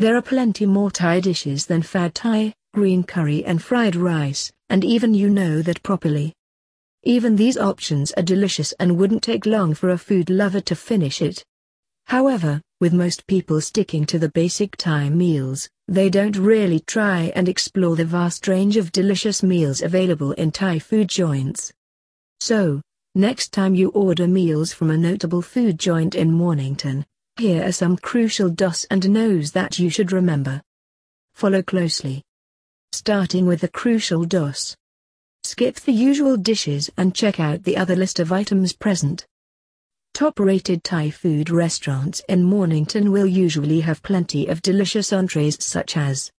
There are plenty more Thai dishes than fad Thai, green curry and fried rice, and even you know that properly. Even these options are delicious and wouldn't take long for a food lover to finish it. However, with most people sticking to the basic Thai meals, they don't really try and explore the vast range of delicious meals available in Thai food joints. So, next time you order meals from a notable food joint in Mornington, here are some crucial dos and nos that you should remember. Follow closely. Starting with the crucial dos. Skip the usual dishes and check out the other list of items present. Top-rated Thai food restaurants in Mornington will usually have plenty of delicious entrees such as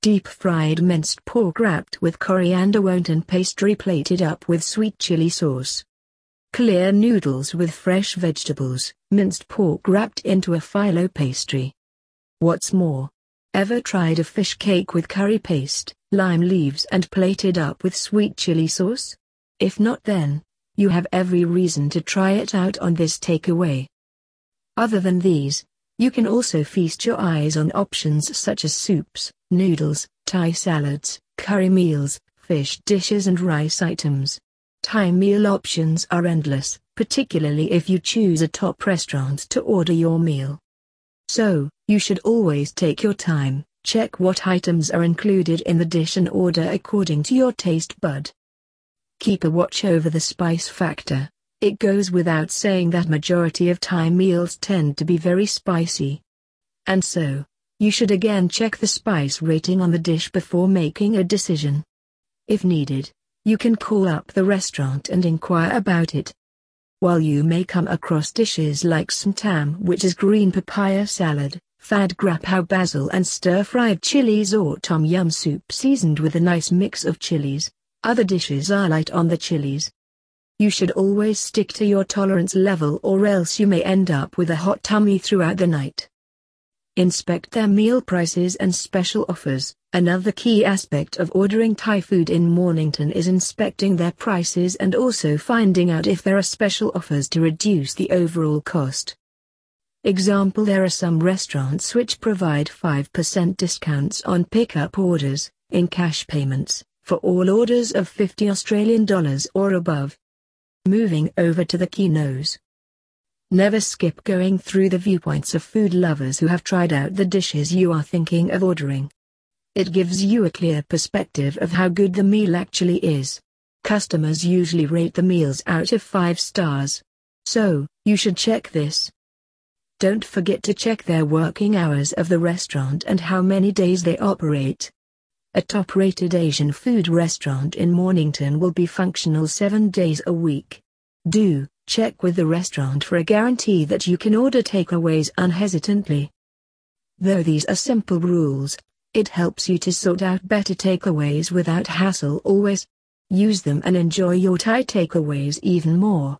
deep-fried minced pork wrapped with coriander wonton pastry plated up with sweet chili sauce. Clear noodles with fresh vegetables, minced pork wrapped into a phyllo pastry. What's more, ever tried a fish cake with curry paste, lime leaves and plated up with sweet chili sauce? If not then, you have every reason to try it out on this takeaway. Other than these, you can also feast your eyes on options such as soups, noodles, Thai salads, curry meals, fish dishes and rice items. Thai meal options are endless, particularly if you choose a top restaurant to order your meal. So, you should always take your time, check what items are included in the dish and order according to your taste bud. Keep a watch over the spice factor. It goes without saying that majority of Thai meals tend to be very spicy. And so, you should again check the spice rating on the dish before making a decision. If needed, you can call up the restaurant and inquire about it. While you may come across dishes like som tam, which is green papaya salad, fad grapau basil and stir-fried chilies or tom yum soup seasoned with a nice mix of chilies, other dishes are light on the chilies. You should always stick to your tolerance level or else you may end up with a hot tummy throughout the night. Inspect their meal prices and special offers. Another key aspect of ordering Thai food in Mornington is inspecting their prices and also finding out if there are special offers to reduce the overall cost. Example There are some restaurants which provide 5% discounts on pickup orders, in cash payments, for all orders of 50 Australian dollars or above. Moving over to the key nos. Never skip going through the viewpoints of food lovers who have tried out the dishes you are thinking of ordering. It gives you a clear perspective of how good the meal actually is. Customers usually rate the meals out of 5 stars. So, you should check this. Don't forget to check their working hours of the restaurant and how many days they operate. A top-rated Asian food restaurant in Mornington will be functional seven days a week. Do, check with the restaurant for a guarantee that you can order takeaways unhesitantly. Though these are simple rules, it helps you to sort out better takeaways without hassle always. Use them and enjoy your Thai takeaways even more.